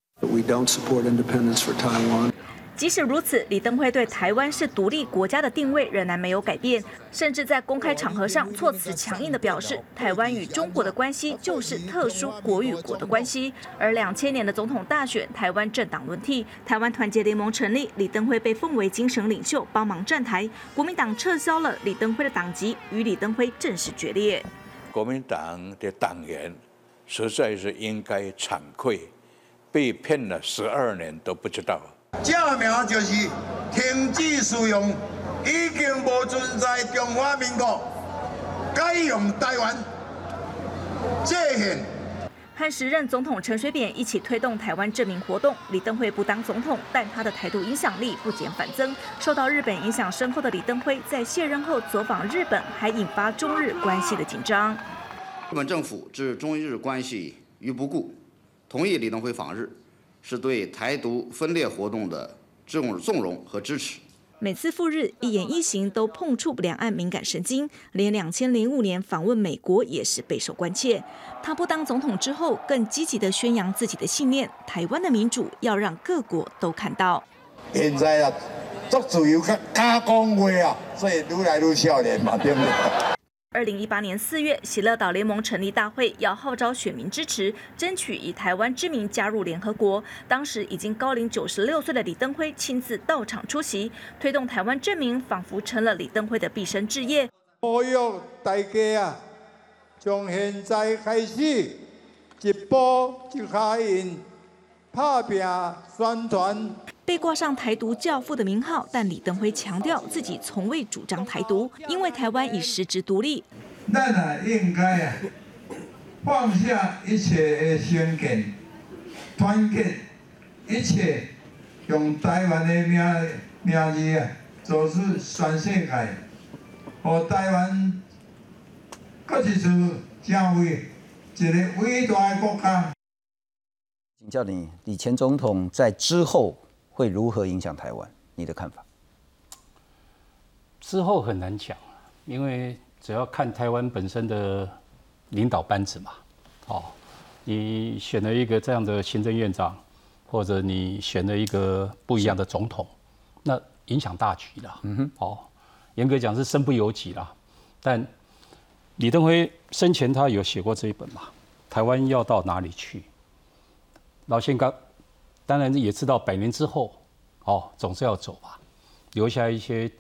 即使如此，李登辉对台湾是独立国家的定位仍然没有改变，甚至在公开场合上措辞强硬地表示，台湾与中国的关系就是特殊国与国的关系。而两千年的总统大选，台湾政党轮替，台湾团结联盟成立，李登辉被奉为精神领袖，帮忙站台。国民党撤销了李登辉的党籍，与李登辉正式决裂。国民党的党员实在是应该惭愧，被骗了十二年都不知道。证明就是停止使用已经无存在中华民国，改用台湾界限。和时任总统陈水扁一起推动台湾证明活动，李登辉不当总统，但他的台独影响力不减反增。受到日本影响深厚的李登辉，在卸任后走访日本，还引发中日关系的紧张。日本政府置中日关系于不顾，同意李登辉访日。是对台独分裂活动的纵纵容和支持。每次赴日一言一行都碰触两岸敏感神经，连两千零五年访问美国也是备受关切。他不当总统之后，更积极的宣扬自己的信念：台湾的民主要让各国都看到。现在啊，做自由加加讲话啊，所以愈来愈少年嘛，对不对？二零一八年四月，喜乐岛联盟成立大会，要号召选民支持，争取以台湾之名加入联合国。当时已经高龄九十六岁的李登辉亲自到场出席，推动台湾证明，仿佛成了李登辉的毕生志业。呼吁大家啊，从现在开始，一步一下印，拍拼宣传。被挂上台独教父的名号，但李登辉强调自己从未主张台独，因为台湾已实质独立。咱啊应该啊放下一切的偏见、团结一切，用台湾的名名字啊，做出全世界，和台湾各一次成为一个伟大的国家。请教你，李前总统在之后。会如何影响台湾？你的看法？之后很难讲，因为只要看台湾本身的领导班子嘛。哦，你选了一个这样的行政院长，或者你选了一个不一样的总统，那影响大局了。嗯哼。哦，严格讲是身不由己啦。但李登辉生前他有写过这一本嘛？台湾要到哪里去？老宪刚。当然也知道百年之后，哦，总是要走吧，留下一些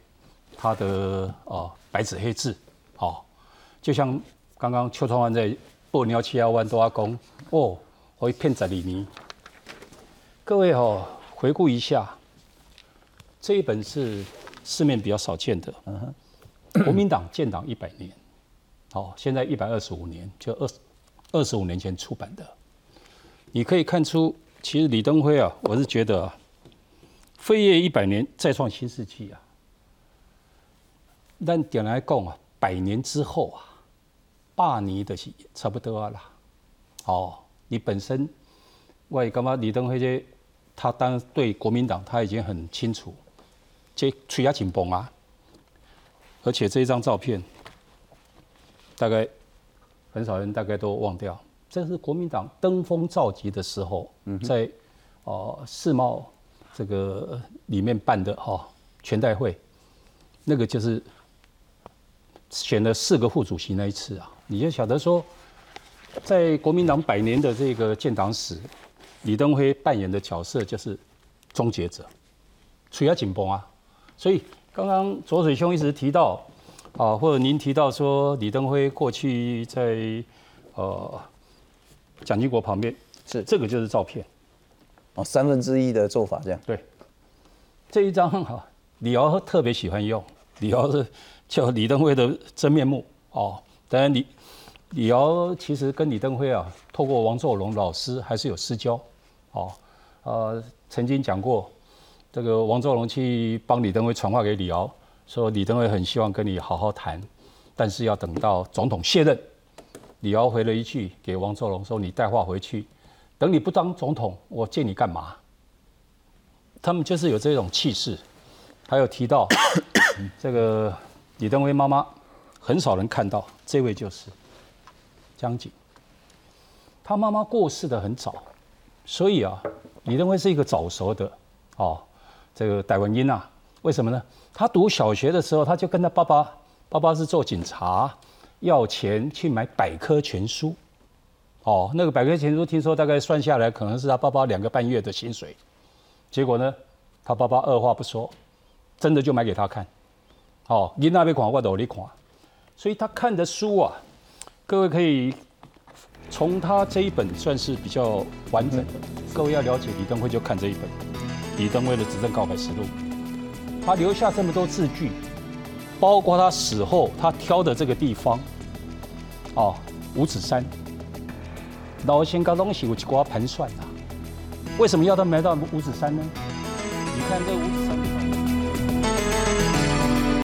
他的哦白纸黑字，哦，就像刚刚邱川湾在布鸟七幺湾多阿公，哦，我一片在里面。各位哦，回顾一下，这一本是市面比较少见的，嗯哼，国民党建党一百年，哦，现在一百二十五年，就二二十五年前出版的，你可以看出。其实李登辉啊，我是觉得啊，飞跃一百年，再创新世纪啊。但点来讲啊，百年之后啊，霸你的是差不多啦。哦，你本身，我干嘛？李登辉这，他当对国民党他已经很清楚，这吹压紧绷啊。而且这一张照片，大概很少人大概都忘掉。这是国民党登峰造极的时候，在哦世贸这个里面办的哈全代会，那个就是选了四个副主席那一次啊，你就晓得说，在国民党百年的这个建党史，李登辉扮演的角色就是终结者，处要紧绷啊。所以刚刚左水兄一直提到啊，或者您提到说李登辉过去在呃。蒋经国旁边是这个就是照片，哦，三分之一的做法这样。对，这一张哈，李敖特别喜欢用，李敖是叫李登辉的真面目哦。当然李李敖其实跟李登辉啊，透过王作龙老师还是有私交哦。呃，曾经讲过，这个王作龙去帮李登辉传话给李敖，说李登辉很希望跟你好好谈，但是要等到总统卸任。李敖回了一句给王作龙说：“你带话回去，等你不当总统，我见你干嘛？他们就是有这种气势。还有提到 <coughs> 这个李登辉妈妈，很少人看到，这位就是江景。他妈妈过世的很早，所以啊，李登辉是一个早熟的哦，这个戴文英啊。为什么呢？他读小学的时候，他就跟他爸爸，爸爸是做警察，要钱去买百科全书。哦，那个百科全书听说大概算下来，可能是他爸爸两个半月的薪水。结果呢，他爸爸二话不说，真的就买给他看。哦，你那边看，我都你看。所以他看的书啊，各位可以从他这一本算是比较完整的。各位要了解李登辉，就看这一本《李登辉的执政告白实录》。他留下这么多字句，包括他死后他挑的这个地方，哦，五指山。老先刚东西我就给他盘算呐，为什么要他埋到五指山呢？你看这五指山。